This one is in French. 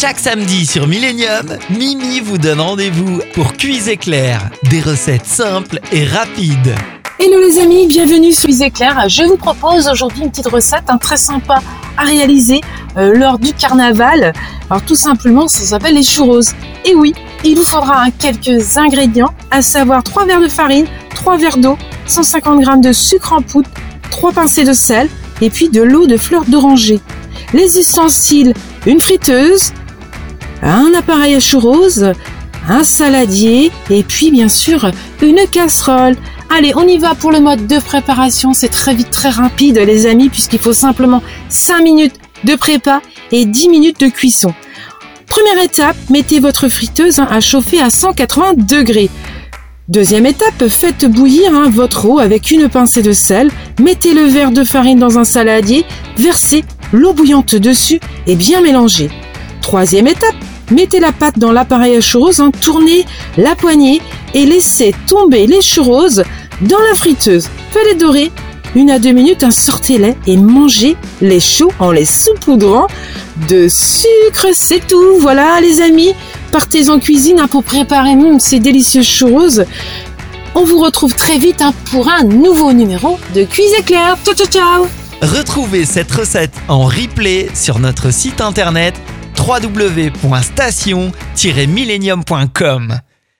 Chaque samedi sur Millennium, Mimi vous donne rendez-vous pour Cuise éclair, des recettes simples et rapides. Hello les amis, bienvenue sur Les Éclairs. Je vous propose aujourd'hui une petite recette hein, très sympa à réaliser euh, lors du carnaval. Alors tout simplement, ça s'appelle les churros. Et oui, il vous faudra hein, quelques ingrédients, à savoir 3 verres de farine, 3 verres d'eau, 150 g de sucre en poudre, 3 pincées de sel et puis de l'eau de fleur d'oranger. Les ustensiles, une friteuse, un appareil à churros, un saladier et puis bien sûr une casserole. Allez, on y va pour le mode de préparation. C'est très vite, très rapide les amis puisqu'il faut simplement 5 minutes de prépa et 10 minutes de cuisson. Première étape, mettez votre friteuse hein, à chauffer à 180 degrés. Deuxième étape, faites bouillir hein, votre eau avec une pincée de sel, mettez le verre de farine dans un saladier, versez l'eau bouillante dessus et bien mélanger. Troisième étape, mettez la pâte dans l'appareil à churros, hein, tournez la poignée et laissez tomber les churros dans la friteuse. Faites-les dorer une à deux minutes, hein, sortez-les et mangez les chauds en les saupoudrant de sucre. C'est tout. Voilà, les amis. Partez en cuisine hein, pour préparer mmh, ces délicieuses churros. On vous retrouve très vite hein, pour un nouveau numéro de Cuise éclair. Ciao, ciao, ciao. Retrouvez cette recette en replay sur notre site internet www.station-millennium.com.